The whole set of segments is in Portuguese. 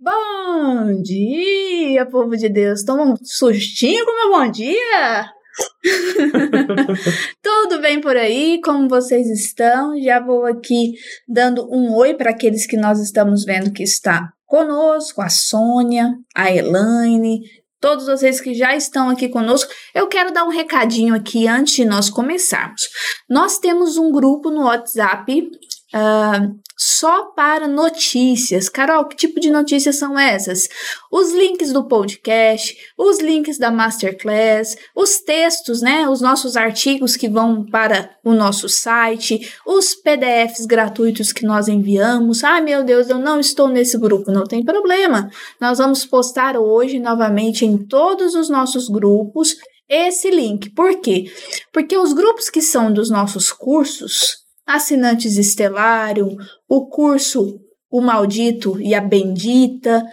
Bom dia, povo de Deus. Toma um sustinho com meu bom dia? Tudo bem por aí? Como vocês estão? Já vou aqui dando um oi para aqueles que nós estamos vendo que está conosco, a Sônia, a Elaine, todos vocês que já estão aqui conosco. Eu quero dar um recadinho aqui antes de nós começarmos. Nós temos um grupo no WhatsApp Uh, só para notícias. Carol, que tipo de notícias são essas? Os links do podcast, os links da Masterclass, os textos, né? Os nossos artigos que vão para o nosso site, os PDFs gratuitos que nós enviamos. Ai meu Deus, eu não estou nesse grupo, não tem problema. Nós vamos postar hoje novamente em todos os nossos grupos esse link. Por quê? Porque os grupos que são dos nossos cursos, assinantes Estelário, o curso O Maldito e a Bendita.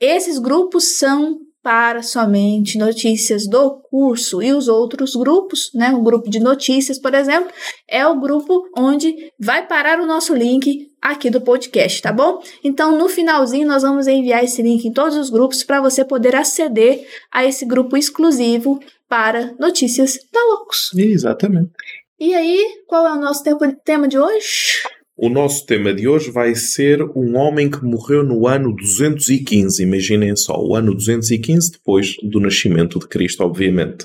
Esses grupos são para somente notícias do curso e os outros grupos, né? O grupo de notícias, por exemplo, é o grupo onde vai parar o nosso link aqui do podcast, tá bom? Então, no finalzinho, nós vamos enviar esse link em todos os grupos para você poder aceder a esse grupo exclusivo para notícias da Loucos. Exatamente. E aí, qual é o nosso tema de hoje? O nosso tema de hoje vai ser um homem que morreu no ano 215. Imaginem só, o ano 215 depois do nascimento de Cristo, obviamente.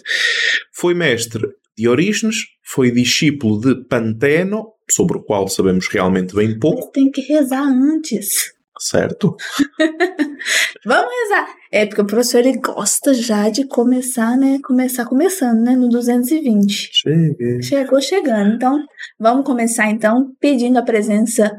Foi mestre de Orígenes, foi discípulo de Panteno, sobre o qual sabemos realmente bem pouco. Tem que rezar antes certo? Vamos rezar. É porque o professor ele gosta já de começar, né? Começar começando, né? No 220. Cheguei. Chegou chegando. Então, vamos começar então pedindo a presença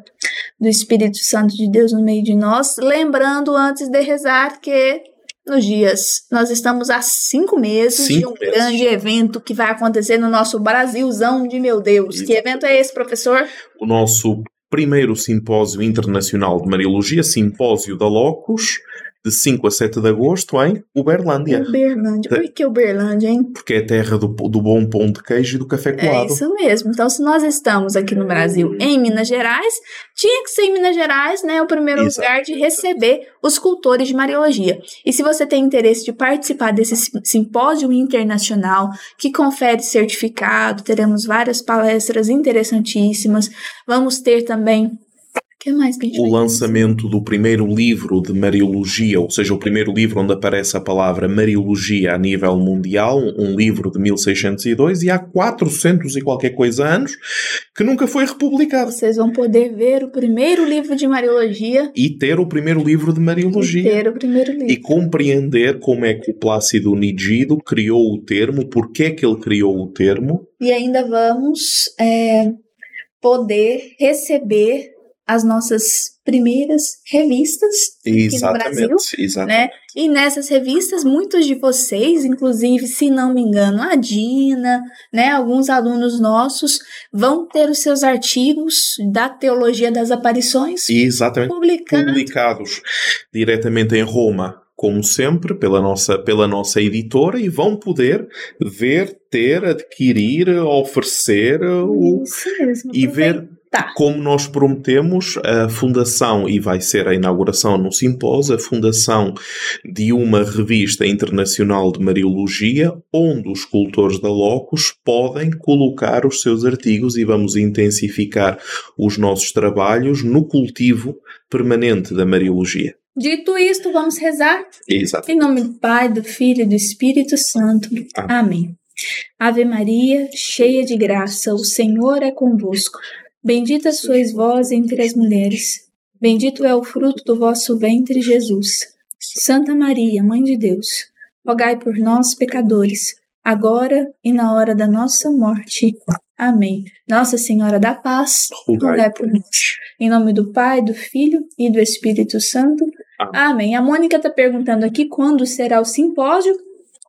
do Espírito Santo de Deus no meio de nós. Lembrando antes de rezar que nos dias. Nós estamos há cinco meses cinco de um meses. grande evento que vai acontecer no nosso Brasilzão de meu Deus. Exato. Que evento é esse, professor? O nosso primeiro Simpósio Internacional de Mariologia, Simpósio da Locus, de 5 a 7 de agosto em Uberlândia. Uberlândia. Por que Uberlândia, hein? Porque é a terra do, do bom pão de queijo e do café É colado. isso mesmo. Então, se nós estamos aqui no Brasil, em Minas Gerais, tinha que ser em Minas Gerais, né, o primeiro Exato. lugar de receber os cultores de Mariologia. E se você tem interesse de participar desse sim- simpósio internacional que confere certificado, teremos várias palestras interessantíssimas. Vamos ter também. O que mais que o lançamento do primeiro livro de Mariologia, ou seja, o primeiro livro onde aparece a palavra Mariologia a nível mundial, um livro de 1602, e há 400 e qualquer coisa anos, que nunca foi republicado. Vocês vão poder ver o primeiro livro de Mariologia E ter o primeiro livro de e Mariologia. ter o primeiro livro. E compreender como é que o Plácido Nigido criou o termo, porque é que ele criou o termo. E ainda vamos é, poder receber as nossas primeiras revistas aqui no Brasil, exatamente. né? E nessas revistas, muitos de vocês, inclusive, se não me engano, a Dina, né? Alguns alunos nossos vão ter os seus artigos da Teologia das Aparições Exatamente. publicados. publicados diretamente em Roma, como sempre, pela nossa, pela nossa editora, e vão poder ver, ter, adquirir, oferecer o, e ver Tá. como nós prometemos, a fundação, e vai ser a inauguração no simpósio, a fundação de uma revista internacional de Mariologia, onde os cultores da Locus podem colocar os seus artigos e vamos intensificar os nossos trabalhos no cultivo permanente da Mariologia. Dito isto, vamos rezar. Exato. Em nome do Pai, do Filho e do Espírito Santo. Amém. Amém. Ave Maria, cheia de graça, o Senhor é convosco. Bendita sois vós entre as mulheres. Bendito é o fruto do vosso ventre, Jesus. Santa Maria, Mãe de Deus, rogai por nós, pecadores, agora e na hora da nossa morte. Amém. Nossa Senhora da Paz, rogai por nós. Em nome do Pai, do Filho e do Espírito Santo. Amém. A Mônica está perguntando aqui quando será o simpósio. O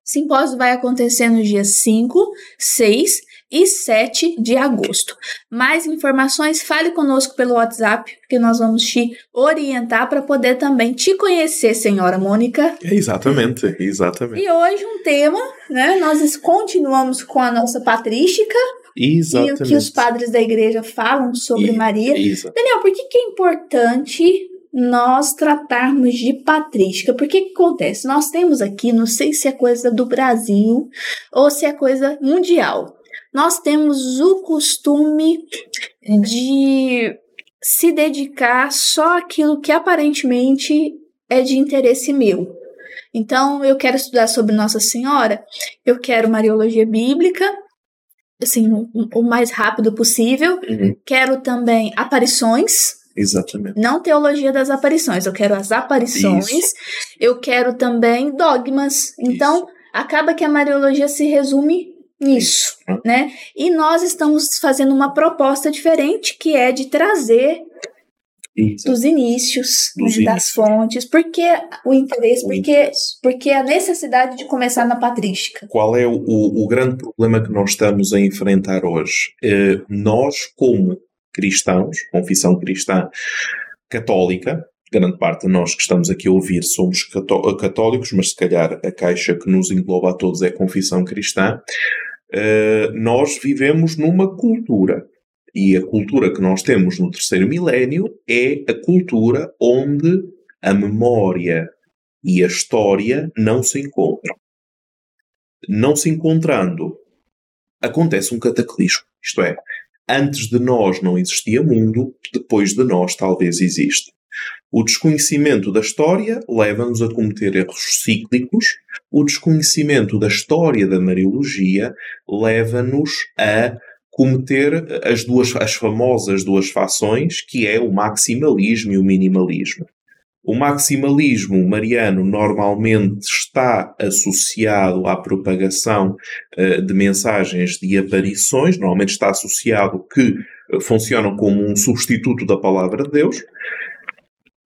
simpósio vai acontecer nos dias 5, 6 e 7 de agosto. Mais informações, fale conosco pelo WhatsApp, porque nós vamos te orientar para poder também te conhecer, senhora Mônica. Exatamente, exatamente. E hoje um tema, né? Nós continuamos com a nossa patrística e Exatamente. o que os padres da igreja falam sobre E- Maria. Exato. Daniel, por que, que é importante nós tratarmos de patrística. Porque que acontece? Nós temos aqui, não sei se é coisa do Brasil ou se é coisa mundial, nós temos o costume de se dedicar só aquilo que aparentemente é de interesse meu. Então, eu quero estudar sobre Nossa Senhora, eu quero Mariologia Bíblica, assim, o, mais rápido possível. Uhum. Quero também aparições, Exatamente. não teologia das aparições, eu quero as aparições. Isso. Eu quero também dogmas. Então, acaba que a Mariologia se resume nisso, Hum. né? E nós estamos fazendo uma proposta diferente, que é de trazer Isso. dos inícios, Dos né, das fontes. Por que o interesse? O Porque, interesse. porque a necessidade de começar na patrística. Qual é o, o, grande problema que nós estamos a enfrentar hoje? Eh, nós, como cristãos, confissão cristã católica, grande parte de nós que estamos aqui a ouvir somos cató- católicos, mas se calhar a caixa que nos engloba a todos é confissão cristã, nós vivemos numa cultura. E a cultura que nós temos no terceiro milénio é a cultura onde a memória e a história não se encontram. Não se encontrando, acontece um cataclismo. Isto é, antes de nós não existia mundo, depois de nós talvez exista. O desconhecimento da história leva-nos a cometer erros cíclicos. O desconhecimento da história da Mariologia leva-nos a cometer as duas, as famosas duas fações, que é o maximalismo e o minimalismo. O maximalismo mariano normalmente está associado à propagação eh, de mensagens de aparições, normalmente está associado que eh, funcionam como um substituto da palavra de Deus.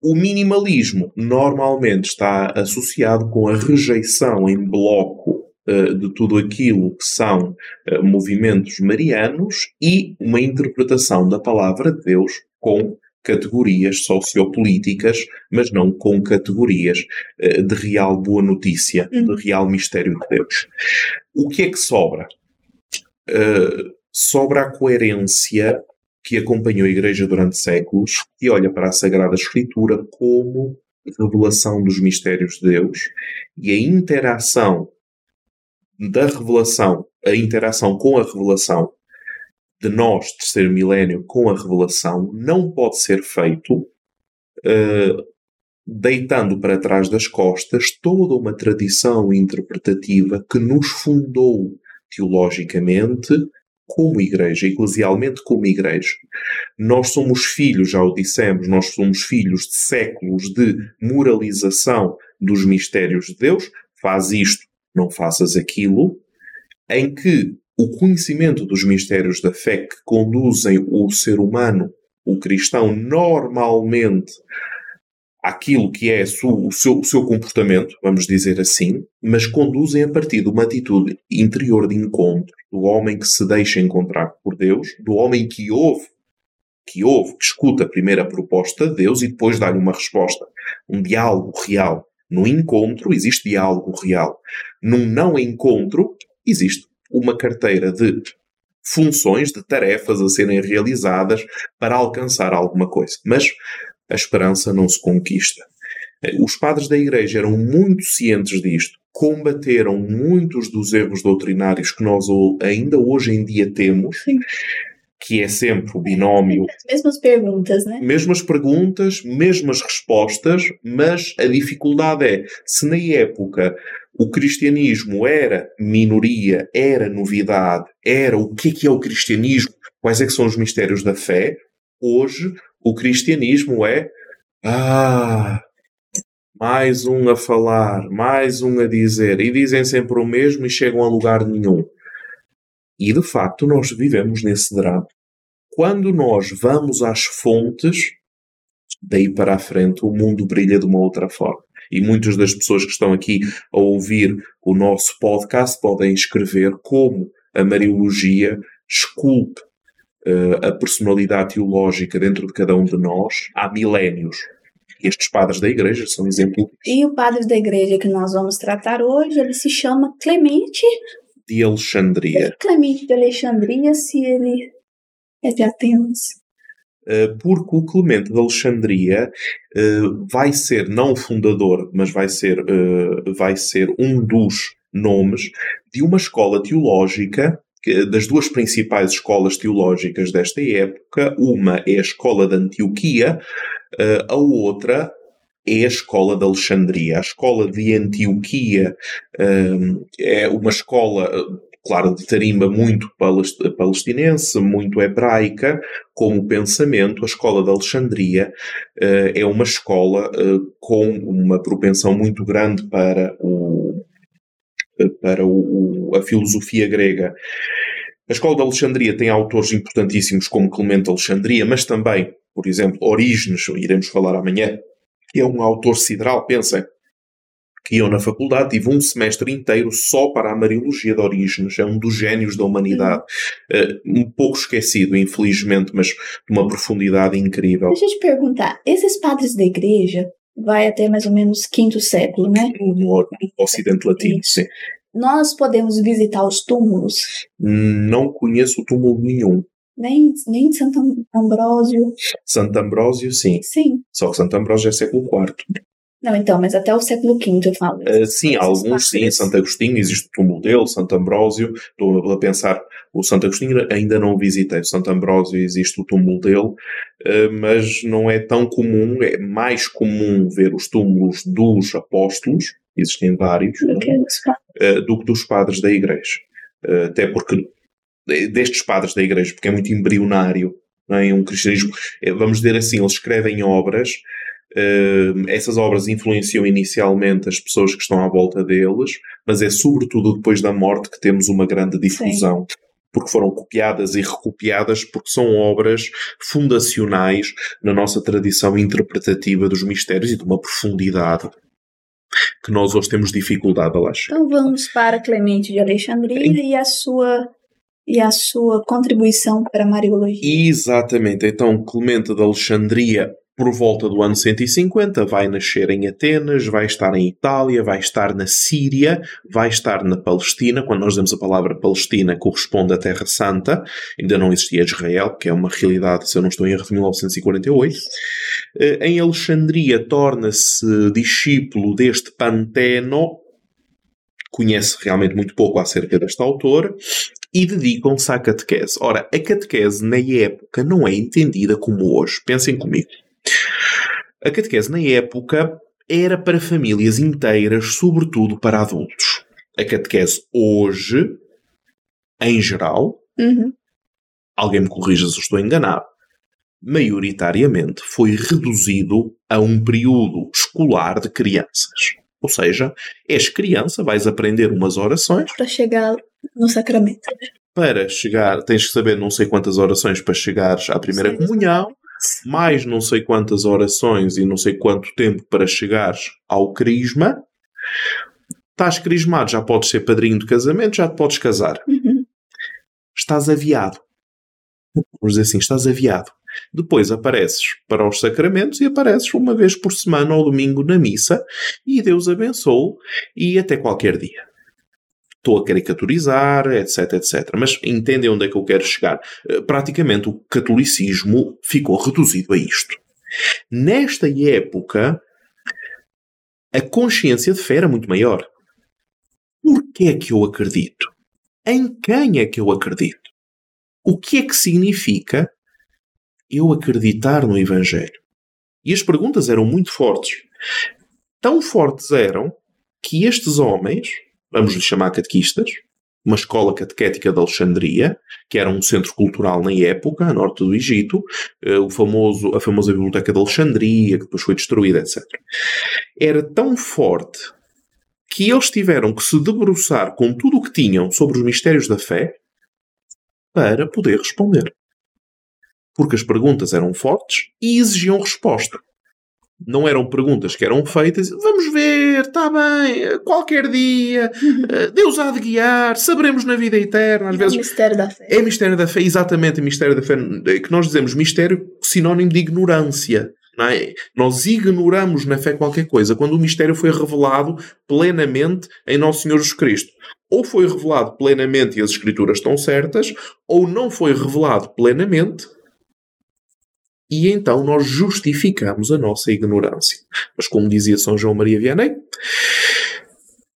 O minimalismo normalmente está associado com a rejeição em bloco eh, de tudo aquilo que são eh, movimentos marianos e uma interpretação da palavra de Deus com categorias sociopolíticas, mas não com categorias eh, de real boa notícia, Uhum. de real mistério de Deus. O que é que sobra? Sobra a coerência que acompanhou a Igreja durante séculos, que olha para a Sagrada Escritura como revelação dos mistérios de Deus e a interação da revelação, a interação com a revelação de nós, terceiro milénio, com a revelação, não pode ser feito eh, deitando para trás das costas toda uma tradição interpretativa que nos fundou teologicamente como igreja, eclesialmente como igreja. Nós somos filhos, já o dissemos, nós somos filhos de séculos de moralização dos mistérios de Deus. Faz isto, não faças aquilo, em que o conhecimento dos mistérios da fé que conduzem o ser humano, o cristão, normalmente àquilo que é su- o seu, o seu comportamento, vamos dizer assim, mas conduzem a partir de uma atitude interior de encontro, do homem que se deixa encontrar por Deus, do homem que ouve, que ouve, que escuta a proposta de Deus e depois dá-lhe uma resposta. Um diálogo real. No encontro existe diálogo real. Num não encontro existe uma carteira de funções, de tarefas a serem realizadas para alcançar alguma coisa. Mas a esperança não se conquista. Os padres da Igreja eram muito cientes disto, combateram muitos dos erros doutrinários que nós ainda hoje em dia temos, Sim. que é sempre o binómio As mesmas perguntas, né? mesmas perguntas, mesmas respostas, mas a dificuldade é, se na época o cristianismo era minoria, era novidade, era o que é que é o cristianismo, quais é que são os mistérios da fé, hoje o cristianismo é ah, mais um a falar, mais um a dizer, e dizem sempre o mesmo e chegam a lugar nenhum. E de facto nós vivemos nesse drama quando nós vamos às fontes, daí para a frente o mundo brilha de uma outra forma. E muitas das pessoas que estão aqui a ouvir o nosso podcast podem escrever como a Mariologia esculpe eh, a personalidade teológica dentro de cada um de nós há milénios. Estes padres da Igreja são exemplo E o padre da igreja que nós vamos tratar hoje, ele se chama Clemente. de Alexandria. Clemente de Alexandria, se ele é de Atenas. uh, porque o Clemente de Alexandria uh, vai ser não o fundador, mas vai ser, uh, vai ser um dos nomes de uma escola teológica das duas principais escolas teológicas desta época, uma é a escola de Antioquia, a outra é a escola de Alexandria. A escola de Antioquia é uma escola claro, de tarimba muito palestinense, muito hebraica, como pensamento, a escola de Alexandria é uma escola com uma propensão muito grande para, o, para o, a filosofia grega. A escola de Alexandria tem autores importantíssimos como Clemente Alexandria, mas também, por exemplo, Orígenes, iremos falar amanhã, que é um autor sideral, pensem, que eu na faculdade tive um semestre inteiro só para a Mariologia de Orígenes, é um dos génios da humanidade. Uh, um pouco esquecido, infelizmente, mas de uma profundidade incrível. Deixa eu te perguntar, esses padres da igreja vai até mais ou menos quinto século, né? No, no Ocidente Latino, sim. Nós podemos visitar os túmulos? Não conheço túmulo nenhum. Nem, nem Santo Ambrósio. Santo Ambrósio, sim. Sim. Só que Santo Ambrósio é século IV. Não, então, mas até o século V eu falo. Uh, sim, alguns sim. Santo Agostinho, existe o túmulo dele, Santo Ambrósio. Estou a pensar, o Santo Agostinho ainda não visitei. O Santo Ambrósio existe o túmulo dele, uh, mas não é tão comum, é mais comum ver os túmulos dos apóstolos, existem vários, do que, uh, do que dos padres da Igreja. até porque, destes padres da Igreja, porque é muito embrionário, não é? um cristianismo, vamos dizer assim, eles escrevem obras Uh, essas obras influenciam inicialmente as pessoas que estão à volta deles, mas é sobretudo depois da morte que temos uma grande difusão. Sim. Porque foram copiadas e recopiadas, porque são obras fundacionais na nossa tradição interpretativa dos mistérios e de uma profundidade que nós hoje temos dificuldade a lá chegar. Então vamos para Clemente de Alexandria e a sua e a sua contribuição para a Mariologia. Exatamente. Então, Clemente de Alexandria por volta do ano 150, vai nascer em Atenas, vai estar em Itália, vai estar na Síria, vai estar na Palestina. Quando nós damos a palavra Palestina, corresponde à Terra Santa. Ainda não existia Israel, que é uma realidade, se eu não estou em erro, de 1948. Eh, em Alexandria, torna-se discípulo deste Panteno, conhece realmente muito pouco acerca deste autor e dedicam-se à catequese. Ora, a catequese na época não é entendida como hoje. Pensem comigo. A catequese na época era para famílias inteiras, sobretudo para adultos. A catequese hoje, em geral, uhum. alguém me corrija se estou enganado, maioritariamente foi reduzido a um período escolar de crianças. Ou seja, és criança, vais aprender umas orações. Para chegar no sacramento. Para chegar, tens que saber não sei quantas orações para chegares à primeira Sim. comunhão mais não sei quantas orações e não sei quanto tempo para chegares ao crisma, estás crismado, já podes ser padrinho de casamento, já te podes casar. Uhum. Estás aviado. Vamos dizer assim, estás aviado. Depois apareces para os sacramentos e apareces uma vez por semana ao domingo na missa e Deus abençoe e até qualquer dia estou a caricaturizar, etc, etc. Mas entendem onde é que eu quero chegar. Eh, praticamente o catolicismo ficou reduzido a isto. Nesta época, a consciência de fé era muito maior. Por que é que eu acredito? Em quem é que eu acredito? O que é que significa eu acreditar no Evangelho? E as perguntas eram muito fortes. Tão fortes eram que estes homens vamos lhe chamar catequistas, uma escola catequética de Alexandria, que era um centro cultural na época, a norte do Egito, eh, o famoso, a famosa Biblioteca de Alexandria, que depois foi destruída, etc. Era tão forte que eles tiveram que se debruçar com tudo o que tinham sobre os mistérios da fé para poder responder. Porque as perguntas eram fortes e exigiam resposta não eram perguntas que eram feitas. Vamos ver, está bem, qualquer dia, eh, Deus há de guiar, saberemos na vida eterna. Às é vezes, o mistério da fé. É mistério da fé, exatamente, mistério da fé. É que nós dizemos mistério sinónimo de ignorância. É? Nós ignoramos na fé qualquer coisa quando o mistério foi revelado plenamente em Nosso Senhor Jesus Cristo. Ou foi revelado plenamente e as Escrituras estão certas, ou não foi revelado plenamente e então nós justificamos a nossa ignorância. Mas como dizia São João Maria Vianney,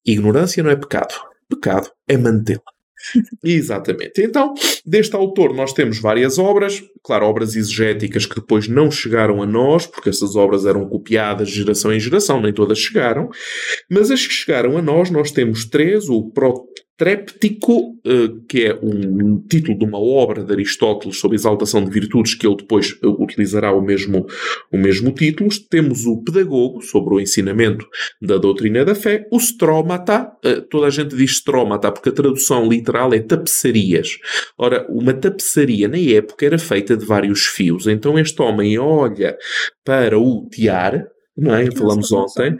ignorância não é pecado. Pecado é mantê-la. Exatamente. Então, deste autor nós temos várias obras, claro, obras exegéticas que depois não chegaram a nós, porque essas obras eram copiadas de geração em geração, nem todas chegaram, mas as que chegaram a nós, nós temos três, o Pro Tréptico, eh, que é um título de uma obra de Aristóteles sobre exaltação de virtudes, que ele depois eh, utilizará o mesmo, o mesmo título. Temos o Pedagogo, sobre o ensinamento da doutrina da fé. O Strómata, eh, toda a gente diz Strómata, porque a tradução literal é tapeçarias. Ora, uma tapeçaria na época era feita de vários fios. Então este homem olha para o tiar, não é? Falamos ontem,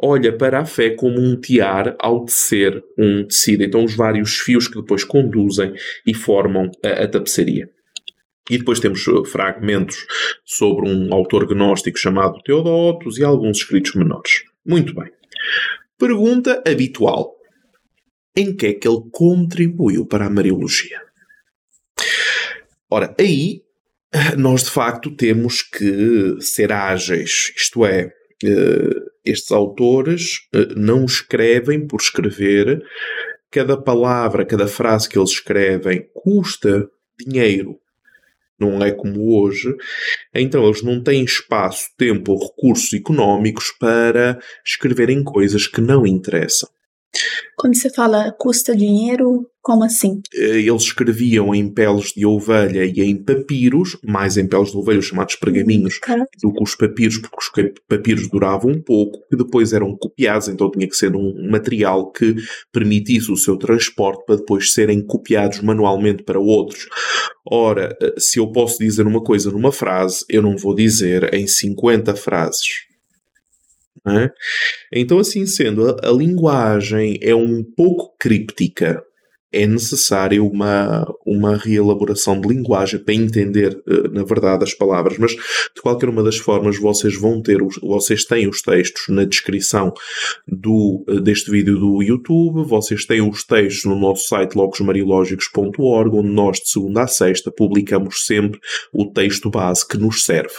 olha para a fé como um tiar ao tecer um tecido. Então, os vários fios que depois conduzem e formam a, a tapeçaria. E depois temos uh, fragmentos sobre um autor gnóstico chamado Teodotos e alguns escritos menores. Muito bem. Pergunta habitual: em que é que ele contribuiu para a Mariologia? Ora, aí nós de facto temos que ser ágeis, isto é, estes autores uh, não escrevem por escrever, cada palavra, cada frase que eles escrevem custa dinheiro. Não é como hoje. Então, eles não têm espaço, tempo ou recursos económicos para escreverem coisas que não interessam. Quando você fala custa dinheiro, como assim? Eh, eles escreviam em peles de ovelha e em papiros, mais em peles de ovelha, chamados pergaminhos, hum, do que os papiros, porque os papiros duravam um pouco, que depois eram copiados, então tinha que ser um material que permitisse o seu transporte para depois serem copiados manualmente para outros. Ora, eh, se eu posso dizer uma coisa numa frase, eu não vou dizer em 50 frases. É? Então, assim sendo, a, a linguagem é um pouco críptica é necessária uma, uma reelaboração de linguagem para entender, eh, na verdade, as palavras. Mas, de qualquer uma das formas, vocês vão ter, os, vocês têm os textos na descrição do, eh, deste vídeo do YouTube, vocês têm os textos no nosso site logosmariológicos.org, onde nós, de segunda a sexta, publicamos sempre o texto base que nos serve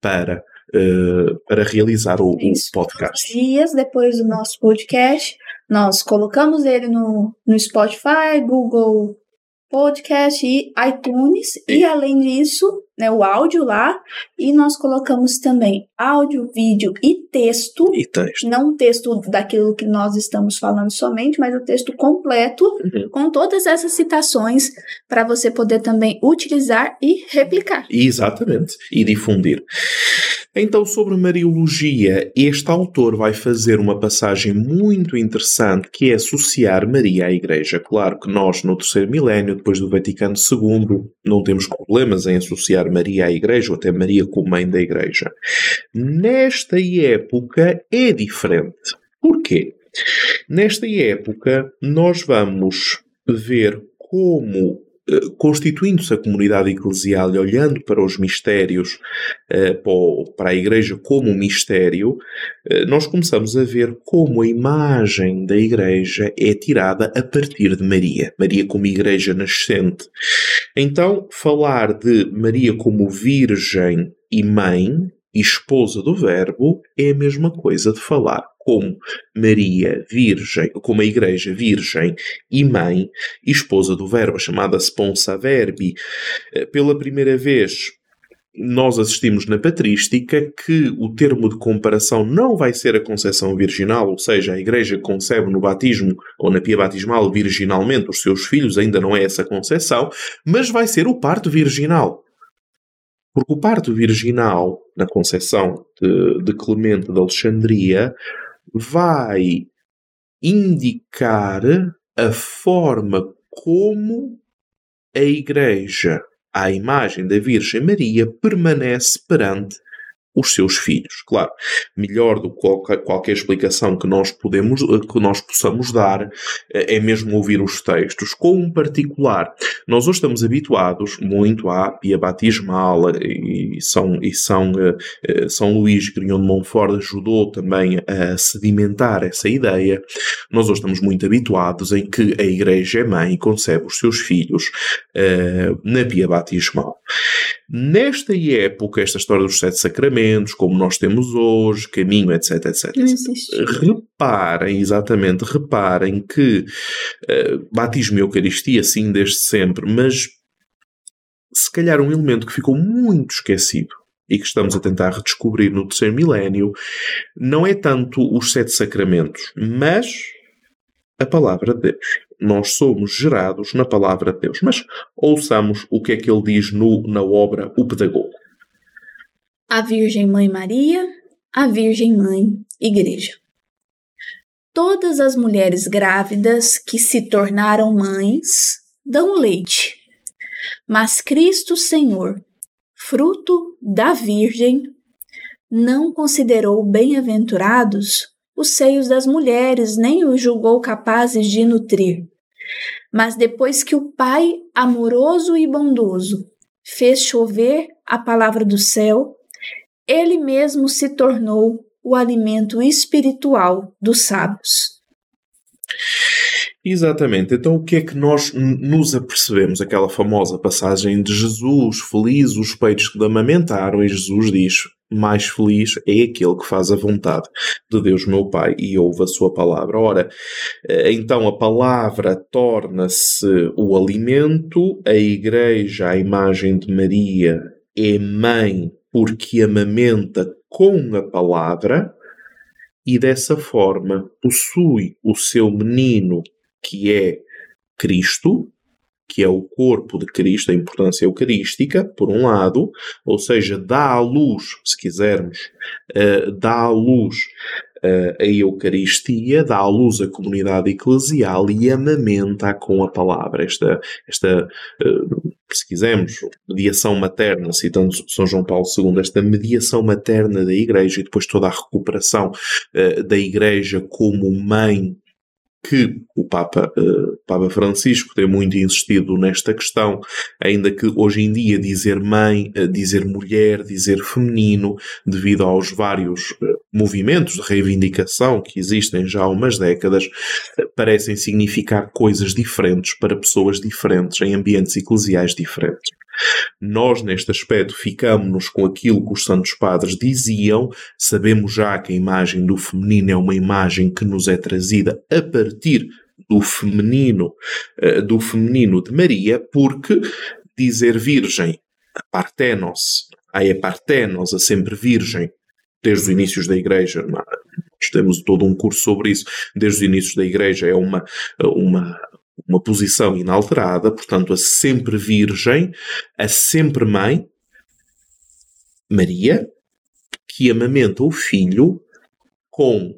para uh, para realizar o, o podcast. Dias depois do nosso podcast, nós colocamos ele no, no Spotify, Google Podcast e iTunes, e, e além disso, né, o áudio lá, e nós colocamos também áudio, vídeo e texto, e texto. não o texto daquilo que nós estamos falando somente, mas o texto completo, uhum. com todas essas citações, para você poder também utilizar e replicar. Exatamente, e difundir. Então, sobre Mariologia, este autor vai fazer uma passagem muito interessante que é associar Maria à Igreja. Claro que nós, no terceiro milénio, depois do Vaticano II, não temos problemas em associar Maria à Igreja, ou até Maria como mãe da Igreja. Nesta época é diferente. Porquê? Nesta época, nós vamos ver como constituindo-se a comunidade eclesial e olhando para os mistérios, eh, para a Igreja como um mistério, eh, nós começamos a ver como a imagem da Igreja é tirada a partir de Maria. Maria como Igreja nascente. Então, falar de Maria como Virgem e Mãe e esposa do Verbo é a mesma coisa de falar como Maria Virgem, como a Igreja Virgem e Mãe e esposa do Verbo, chamada Sponsa Verbi. Eh, pela primeira vez, nós assistimos na patrística que o termo de comparação não vai ser a concepção virginal, ou seja, a Igreja concebe no batismo ou na pia batismal virginalmente os seus filhos, ainda não é essa concepção, mas vai ser o parto virginal. Porque o parto virginal, na concepção de, de Clemente de Alexandria, vai indicar a forma como a Igreja, à imagem da Virgem Maria, permanece perante os seus filhos. Claro, melhor do que qualquer, qualquer explicação que nós, podemos, que nós possamos dar eh, é mesmo ouvir os textos. Com um particular, nós hoje estamos habituados muito à pia batismal e São, e São, São Luís Grignon de Montfort ajudou também a sedimentar essa ideia. Nós hoje estamos muito habituados em que a Igreja é mãe e concebe os seus filhos na pia batismal. Nesta época, esta história dos sete sacramentos, como nós temos hoje, caminho, etc, etc. Reparem, exatamente, reparem que uh, batismo e Eucaristia, sim, desde sempre, mas se calhar um elemento que ficou muito esquecido e que estamos a tentar redescobrir no terceiro milénio, não é tanto os sete sacramentos, mas a palavra de Deus. Nós somos gerados na palavra de Deus. Mas ouçamos o que é que ele diz no, na obra O Pedagogo. A Virgem Mãe Maria, a Virgem Mãe Igreja. Todas as mulheres grávidas que se tornaram mães dão leite, mas Cristo Senhor, fruto da Virgem, não considerou bem-aventurados os seios das mulheres, nem os julgou capazes de nutrir. Mas depois que o Pai amoroso e bondoso fez chover a palavra do céu, ele mesmo se tornou o alimento espiritual dos sábios. Exatamente. Então, o que é que nós nos apercebemos? Aquela famosa passagem de Jesus, feliz os peitos que amamentaram, e Jesus diz: mais feliz é aquele que faz a vontade de Deus meu Pai e ouve a sua palavra. Ora, eh, então a palavra torna-se o alimento, a igreja, a imagem de Maria, é mãe porque amamenta com a palavra e dessa forma possui o seu menino que é Cristo, que é o corpo de Cristo, a importância eucarística, por um lado, ou seja, dá à luz, se quisermos, uh, dá à luz uh, a Eucaristia, dá à luz a comunidade eclesial e amamenta com a palavra. Esta, esta uh, se quisermos, mediação materna, citando São João Paulo II, esta mediação materna da Igreja e depois toda a recuperação da Igreja como mãe que o Papa, uh, Papa Francisco tem muito insistido nesta questão, ainda que hoje em dia dizer mãe, uh, dizer mulher, dizer feminino, devido aos vários uh, movimentos de reivindicação que existem já há umas décadas, parecem significar coisas diferentes para pessoas diferentes, em ambientes eclesiais diferentes. Nós, neste aspecto, ficamos com aquilo que os Santos Padres diziam, sabemos já que a imagem do feminino é uma imagem que nos é trazida a partir do feminino, eh, do feminino de Maria, porque dizer virgem, partenos, a partenos, a sempre virgem, desde os inícios da Igreja, temos todo um curso sobre isso, desde os inícios da Igreja é uma, uma uma posição inalterada, portanto, a sempre virgem, a sempre mãe, Maria, que amamenta o filho com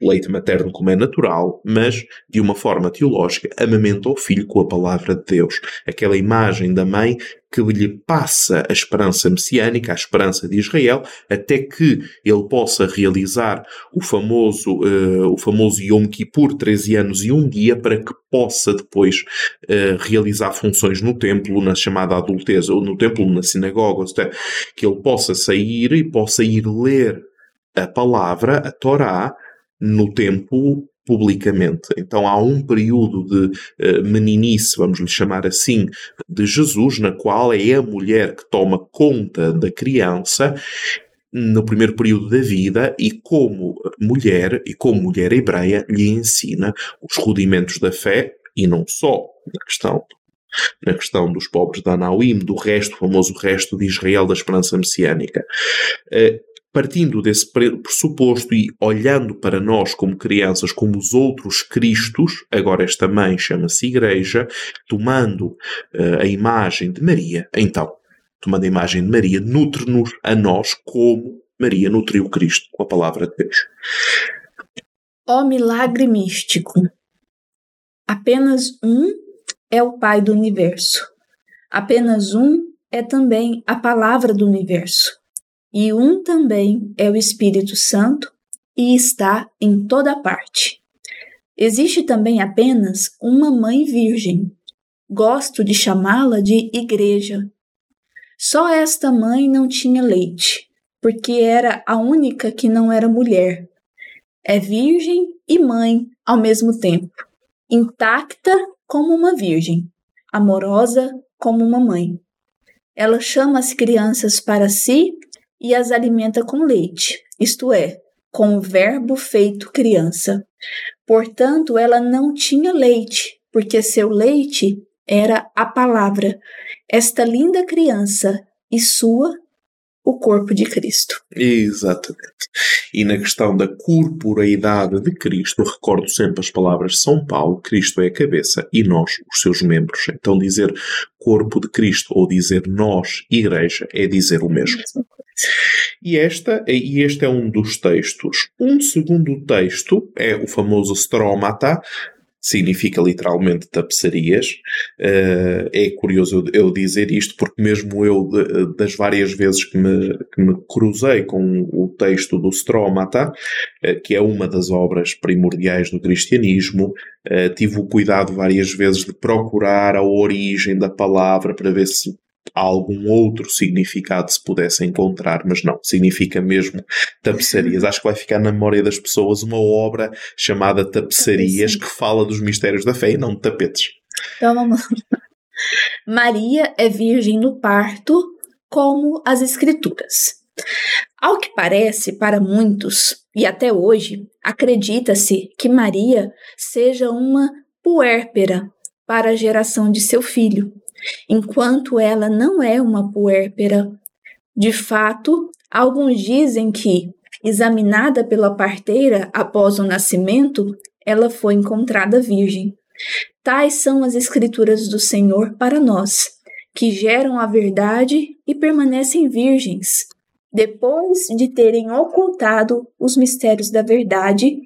leite materno como é natural, mas de uma forma teológica, amamenta o filho com a palavra de Deus. Aquela imagem da mãe que lhe passa a esperança messiânica, a esperança de Israel, até que ele possa realizar o famoso, uh, o famoso Yom Kippur, 13 anos e um dia, para que possa depois uh, realizar funções no templo, na chamada adulteza, ou no templo, na sinagoga, ou seja, que ele possa sair e possa ir ler a palavra, a Torá, no tempo publicamente. Então há um período de uh, meninice, vamos lhe chamar assim, de Jesus, na qual é a mulher que toma conta da criança no primeiro período da vida e como mulher e como mulher hebreia lhe ensina os rudimentos da fé e não só na questão na questão dos pobres da Anauim, do resto, famoso resto de Israel da esperança messiânica. Eh, partindo desse pressuposto e olhando para nós como crianças, como os outros Cristos, agora esta mãe chama-se Igreja, tomando uh, a imagem de Maria, então, tomando a imagem de Maria, nutre-nos a nós como Maria nutriu Cristo com a palavra de Deus. Ó oh, milagre místico! Apenas um é o Pai do universo. Apenas um é também a palavra do universo e um também é o Espírito Santo e está em toda parte. Existe também apenas uma mãe virgem. Gosto de chamá-la de igreja. Só esta mãe não tinha leite, porque era a única que não era mulher. É virgem e mãe ao mesmo tempo, intacta como uma virgem, amorosa como uma mãe. Ela chama as crianças para si e as alimenta com leite, isto é, com o Verbo feito criança. Portanto, ela não tinha leite, porque seu leite era a palavra, esta linda criança e sua o corpo de Cristo. Exatamente. E na questão da corporeidade de Cristo, recordo sempre as palavras de São Paulo: Cristo é a cabeça e nós, os seus membros. Então, dizer corpo de Cristo ou dizer nós, igreja, é dizer o mesmo. E, esta, e este é um dos textos. Um segundo texto é o famoso Stromata, significa literalmente tapeçarias. Uh, é curioso eu, dizer isto porque mesmo eu, das várias vezes que me, que me cruzei com o texto do Stromata, uh, que é uma das obras primordiais do cristianismo, uh, tive o cuidado várias vezes de procurar a origem da palavra para ver se algum outro significado se pudesse encontrar, mas não, significa mesmo tapeçarias. Acho que vai ficar na memória das pessoas uma obra chamada Tapeçarias que fala dos mistérios da fé e não de tapetes. Então vamos lá. Maria é virgem no parto, como as Escrituras. Ao que parece, para muitos, e até hoje, acredita-se que Maria seja uma puérpera para a geração de seu filho, enquanto ela não é uma puérpera. De fato, alguns dizem que, examinada pela parteira após o nascimento, ela foi encontrada virgem. Tais são as Escrituras do Senhor para nós, que geram a verdade e permanecem virgens. Depois de terem ocultado os mistérios da verdade,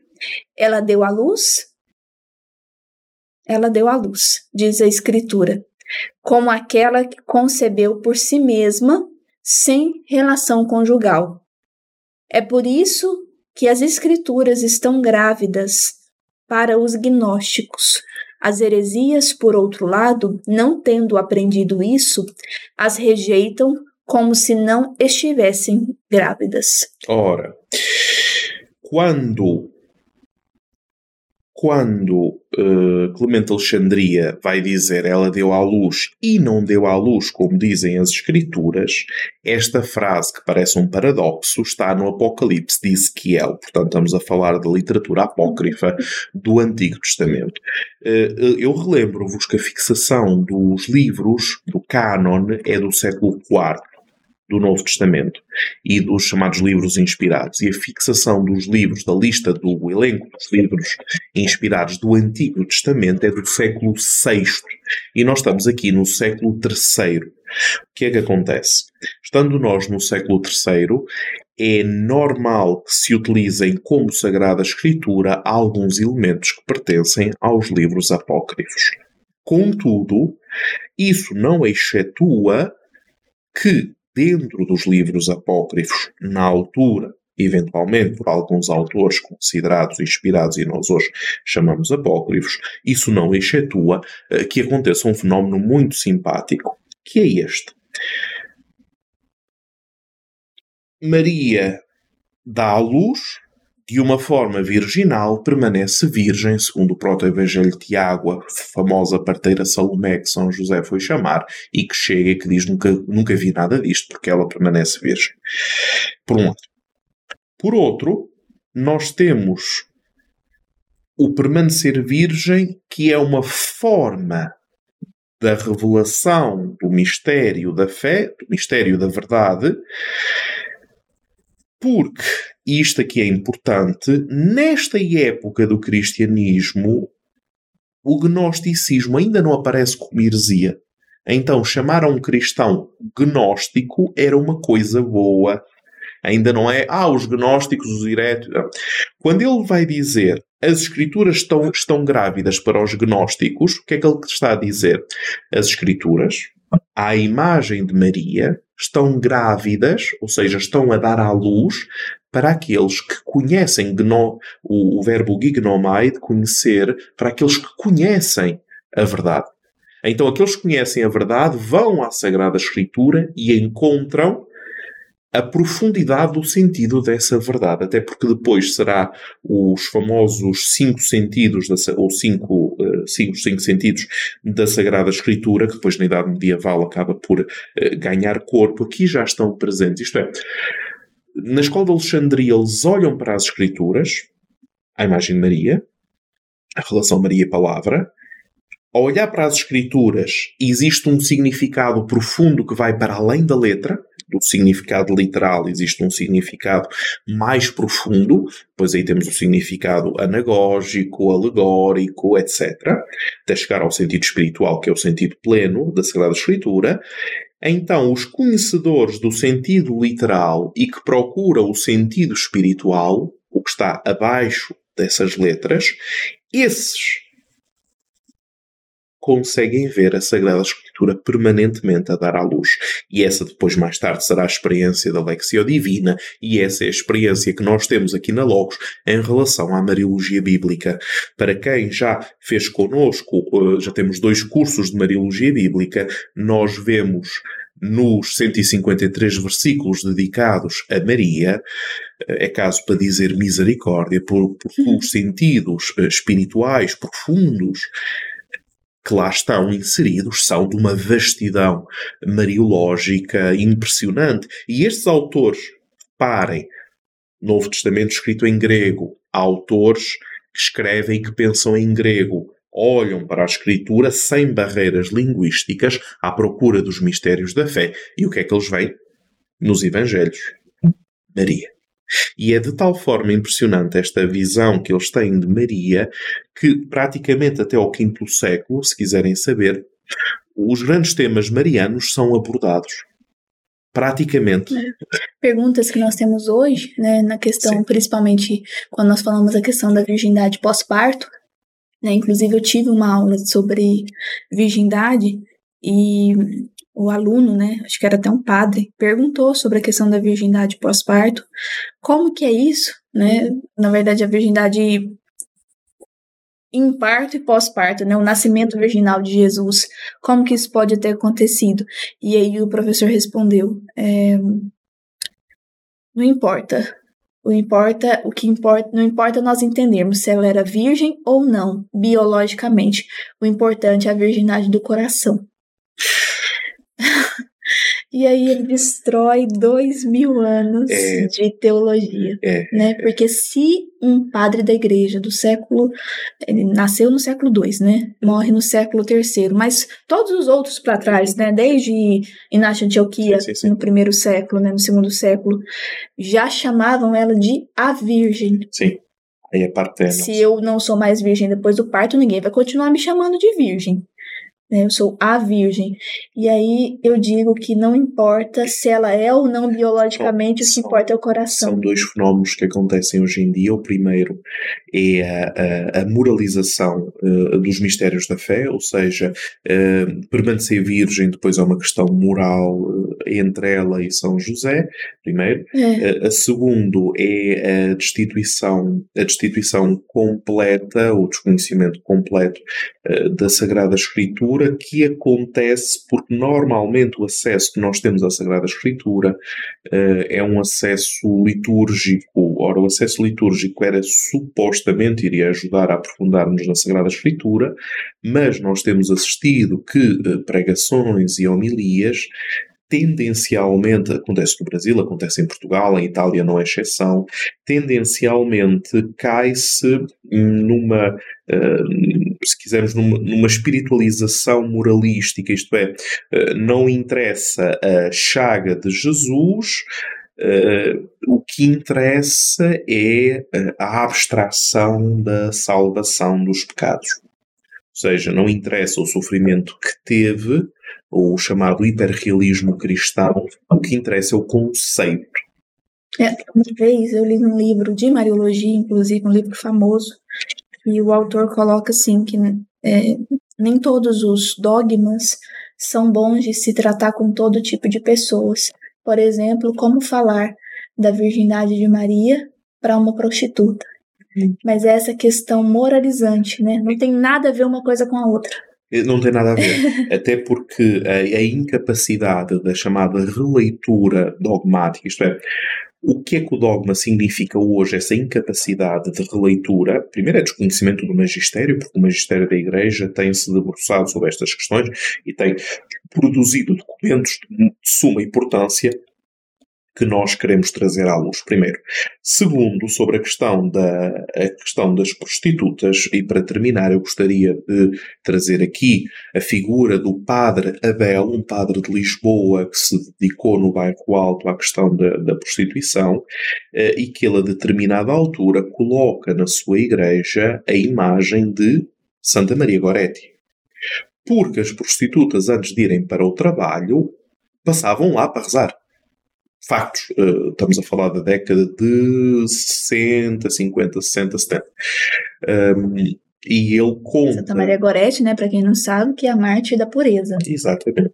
ela deu à luz. Ela deu à luz, diz a Escritura como aquela que concebeu por si mesma, sem relação conjugal. É por isso que as Escrituras estão grávidas para os gnósticos. As heresias, por outro lado, não tendo aprendido isso, as rejeitam como se não estivessem grávidas. Ora, quando quando uh, Clemente Alexandria vai dizer ela deu à luz e não deu à luz, como dizem as Escrituras, esta frase, que parece um paradoxo, está no Apocalipse de Ezequiel. Portanto, estamos a falar da literatura apócrifa do Antigo Testamento. Uh, eu relembro-vos que a fixação dos livros do cânon é do século IV do Novo Testamento e dos chamados livros inspirados, e a fixação dos livros, da lista do elenco dos livros inspirados do Antigo Testamento é do século VI, e nós estamos aqui no século III. O que é que acontece? Estando nós no século III, é normal que se utilizem como Sagrada Escritura alguns elementos que pertencem aos livros apócrifos. Contudo, isso não excetua que dentro dos livros apócrifos, na altura, eventualmente por alguns autores considerados inspirados e nós hoje chamamos apócrifos, isso não excetua uh, que aconteça um fenómeno muito simpático, que é este. Maria dá à luz de uma forma virginal, permanece virgem, segundo o proto-evangelho de Tiago, a famosa parteira Salomé que São José foi chamar, e que chega e que diz nunca, nunca vi nada disto, porque ela permanece virgem. Por um lado. Por outro, nós temos o permanecer virgem, que é uma forma da revelação do mistério da fé, do mistério da verdade, porque e isto aqui é importante, nesta época do cristianismo, o gnosticismo ainda não aparece como heresia. Então, chamar a um cristão gnóstico era uma coisa boa. Ainda não é, ah, os gnósticos, os diretos. Quando ele vai dizer as escrituras estão, estão grávidas para os gnósticos, o que é que ele está a dizer? As escrituras, à imagem de Maria, estão grávidas, ou seja, estão a dar à luz para aqueles que conhecem gno, o, o verbo gignomai, de conhecer, para aqueles que conhecem a verdade. Então, aqueles que conhecem a verdade vão à Sagrada Escritura e encontram a profundidade do sentido dessa verdade, até porque depois será os famosos cinco sentidos, da, ou cinco, uh, cinco, cinco sentidos da Sagrada Escritura, que depois na Idade Medieval acaba por uh, ganhar corpo, aqui já estão presentes. Isto é, na escola de Alexandria eles olham para as Escrituras, a imagem de Maria, a relação Maria-Palavra, ao olhar para as Escrituras existe um significado profundo que vai para além da letra, do significado literal existe um significado mais profundo, pois aí temos o significado anagógico, alegórico, etc., até chegar ao sentido espiritual, que é o sentido pleno da Sagrada Escritura. Então, os conhecedores do sentido literal e que procuram o sentido espiritual, o que está abaixo dessas letras, esses conseguem ver a Sagrada Escritura permanentemente a dar à luz. E essa depois, mais tarde, será a experiência da Lexio Divina, e essa é a experiência que nós temos aqui na Logos em relação à Mariologia Bíblica. Para quem já fez connosco, eh, já temos dois cursos de Mariologia Bíblica, nós vemos nos 153 versículos dedicados a Maria, eh, é caso para dizer misericórdia, porque os sentidos eh, espirituais profundos que lá estão inseridos são de uma vastidão mariológica impressionante. E estes autores, parem, Novo Testamento escrito em grego, autores que escrevem e que pensam em grego, olham para a escritura sem barreiras linguísticas à procura dos mistérios da fé. E o que é que eles veem? Nos Evangelhos. Maria. E é de tal forma impressionante esta visão que eles têm de Maria que praticamente até ao quinto século, se quiserem saber, os grandes temas marianos são abordados. Praticamente. É. Perguntas que nós temos hoje, né, na questão, Sim. principalmente quando nós falamos da questão da virgindade pós-parto, né, inclusive eu tive uma aula sobre virgindade e o aluno, né, acho que era até um padre, perguntou sobre a questão da virgindade pós-parto. Como que é isso, né? Na verdade, a virgindade em parto e pós-parto, né? O nascimento virginal de Jesus. Como que isso pode ter acontecido? E aí o professor respondeu: é, não importa. O importa, o que importa, não importa nós entendermos se ela era virgem ou não, biologicamente. O importante é a virgindade do coração. E aí ele destrói dois mil anos é, de teologia, é, né? Porque se um padre da igreja do século, ele nasceu no século II, né? Morre no século III, mas todos os outros para trás, né? Desde Inácio Antioquia, sim, sim, sim. no primeiro século, né? No segundo século, já chamavam ela de a Virgem. Sim. Aí é parterno. Se eu não sou mais virgem depois do parto, ninguém vai continuar me chamando de virgem né? Eu sou a virgem. E aí eu digo que não importa se ela é ou não biologicamente, são, o que importa é o coração. São dois fenómenos que acontecem hoje em dia. O primeiro é a, a, a moralização uh, dos mistérios da fé, ou seja, uh, permanecer virgem depois é uma questão moral uh, entre ela e São José, primeiro. É. a segundo é a destituição, a destituição completa, o desconhecimento completo da Sagrada Escritura Escritura que acontece porque normalmente o acesso que nós temos à Sagrada Escritura uh, é um acesso litúrgico. Ora, o acesso litúrgico era supostamente iria ajudar a aprofundarmos na Sagrada Escritura, mas nós temos assistido que uh, pregações e homilias tendencialmente, acontece no Brasil, acontece em Portugal, em Itália não é exceção, tendencialmente cai-se numa, uh, se quisermos, numa, numa, espiritualização moralística, isto é, uh, não interessa a chaga de Jesus, Uh, o que interessa é a abstração da salvação dos pecados. Ou seja, não interessa o sofrimento que teve, o chamado hiperrealismo cristão, o que interessa é o conceito. É, uma vez eu li um livro de Mariologia, inclusive um livro famoso, e o autor coloca assim que é, nem todos os dogmas são bons de se tratar com todo tipo de pessoas. Por exemplo, como falar da virgindade de Maria para uma prostituta. Hum. Mas é essa questão moralizante, né? Não tem nada a ver uma coisa com a outra. Não tem nada a ver. Até porque a, a, incapacidade da chamada releitura dogmática, isto é, o que é que o dogma significa hoje, essa incapacidade de releitura? Primeiro é desconhecimento do magistério, porque o magistério da Igreja tem-se debruçado sobre estas questões e tem produzido documentos de suma importância que nós queremos trazer à luz, primeiro. Segundo, sobre a questão, da, a questão das prostitutas, e para terminar, eu gostaria de trazer aqui a figura do padre Abel, um padre de Lisboa que se dedicou no bairro Alto à questão da, da prostituição, eh, e que ele, a determinada altura, coloca na sua igreja a imagem de Santa Maria Goretti. Porque as prostitutas, antes de irem para o trabalho, passavam lá para rezar factos. Uh, estamos a falar da década de 60, 50, 60, 70. Um, e ele conta. Santa Maria Gorete, né, para quem não sabe, que é a Marte da pureza. Exatamente.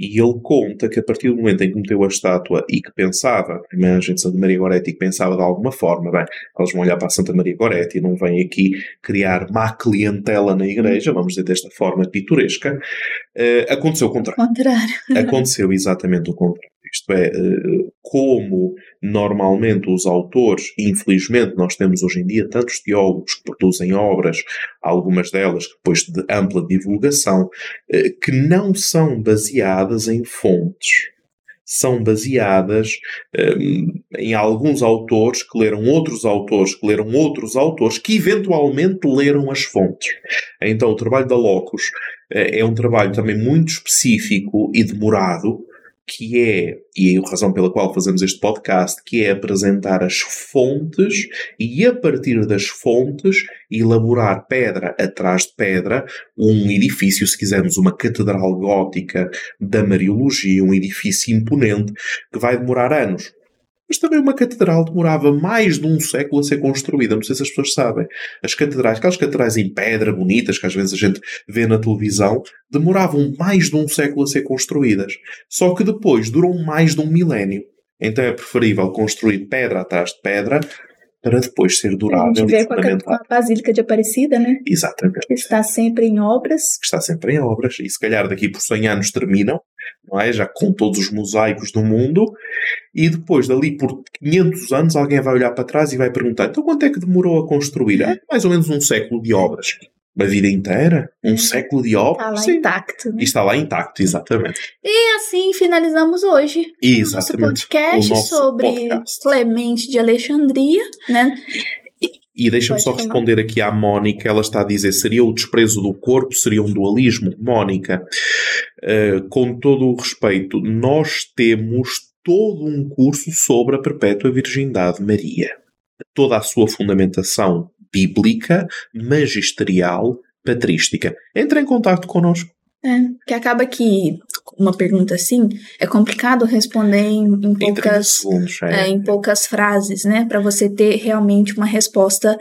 E ele conta que a partir do momento em que meteu a estátua e que pensava, a imagem de Santa Maria Goretti, e que pensava de alguma forma, bem, elas vão olhar para a Santa Maria Goretti e não vêm aqui criar má clientela na igreja, vamos dizer desta forma pitoresca, uh, aconteceu o contrário. contrário. Aconteceu exatamente o contrário. Isto é, eh, como normalmente os autores, infelizmente nós temos hoje em dia tantos teólogos que produzem obras, algumas delas depois de ampla divulgação, eh, que não são baseadas em fontes são baseadas um, eh, em alguns autores que leram outros autores, que leram outros autores, que eventualmente leram as fontes. Então, o trabalho da Locus é um trabalho também muito específico e demorado, que é, e é a razão pela qual fazemos este podcast, que é apresentar as fontes e a partir das fontes elaborar pedra atrás de pedra um edifício, se quisermos, uma catedral gótica da Mariologia, um edifício imponente que vai demorar anos. Mas também uma catedral demorava mais de um século a ser construída. Não sei se as pessoas sabem. As catedrais, aquelas catedrais em pedra bonitas que às vezes a gente vê na televisão, demoravam mais de um século a ser construídas. Só que depois duram mais de um milénio. Então é preferível construir pedra atrás de pedra para depois ser durável a gente vê com a, com a Basílica de Aparecida, né? Exatamente. Que está sempre em obras. Que está sempre em obras. E se calhar daqui por 100 anos terminam, não é? Já com todos os mosaicos do mundo. E depois, dali por 500 anos, alguém vai olhar para trás e vai perguntar: então quanto é que demorou a construir? É mais ou menos um século de obras. Uma vida inteira? Um século de obras? Está lá Sim. intacto. Né? E está lá intacto, exatamente. E assim finalizamos hoje exatamente. o nosso podcast o nosso sobre podcast. Clemente de Alexandria, né? E deixa-me só responder aqui à Mónica. Ela está a dizer: seria o desprezo do corpo, seria um dualismo? Mónica, uh, com todo o respeito, nós temos todo um curso sobre a perpétua virgindade Maria. Toda a sua fundamentação bíblica, magisterial, patrística. Entre em contato connosco. É, que acaba que uma pergunta assim é complicado responder em, em poucas segundos, é. É, em poucas frases, né, para você ter realmente uma resposta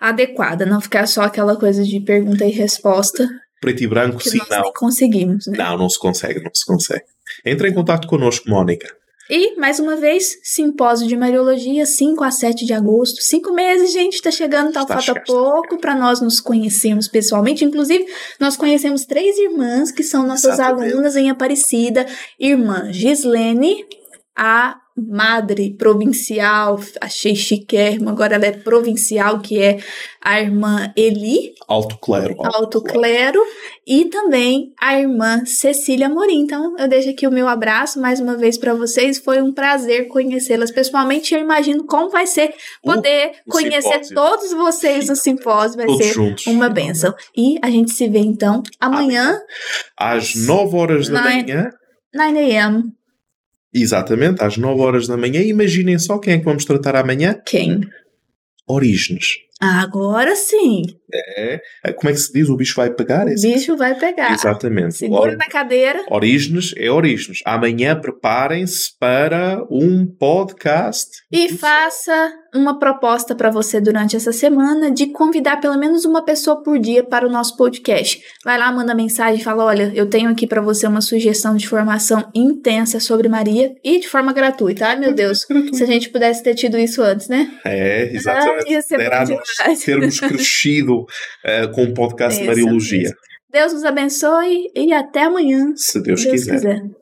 adequada, não ficar só aquela coisa de pergunta e resposta. Preto e branco, sim, não. Conseguimos, né? Não, não se consegue, não se consegue. Entre em contato connosco, Mónica. E, mais uma vez, simpósio de Mariologia, 5 a 7 de agosto. Cinco meses, gente, está chegando, tá, falta pouco para nós nos conhecermos pessoalmente. Inclusive, nós conhecemos três irmãs que são nossas Exatamente. alunas em Aparecida. Irmã Gislene, a madre provincial, achei chiquérrimo, agora ela é provincial, que é a irmã Eli. Alto clero. Alto, alto clero. E também a irmã Cecília Morim. Então, eu deixo aqui o meu abraço mais uma vez para vocês. Foi um prazer conhecê-las pessoalmente. Eu imagino como vai ser poder uh, conhecer simpósio. todos vocês no simpósio. Vai todos ser juntos. uma benção. E a gente se vê então amanhã. Às 9 horas da manhã. 9 a.m. Exatamente, às 9 horas da manhã. Imaginem só quem é que vamos tratar amanhã. Quem? Orígenes. Agora sim. É. Como é que se diz? O bicho vai pegar? O bicho vai pegar. Exatamente. Segura Or... na cadeira. Orígenes é Orígenes. Amanhã preparem-se para um podcast. E faça uma proposta para você durante essa semana de convidar pelo menos uma pessoa por dia para o nosso podcast. Vai lá, manda mensagem e fala: olha, eu tenho aqui para você uma sugestão de formação intensa sobre Maria e de forma gratuita. Ai, meu Deus, se a gente pudesse ter tido isso antes, né? É, exatamente. Ah, ia ser termos crescido uh, com o podcast Mariologia. Deus nos abençoe e até amanhã. Se Deus, Deus quiser. quiser.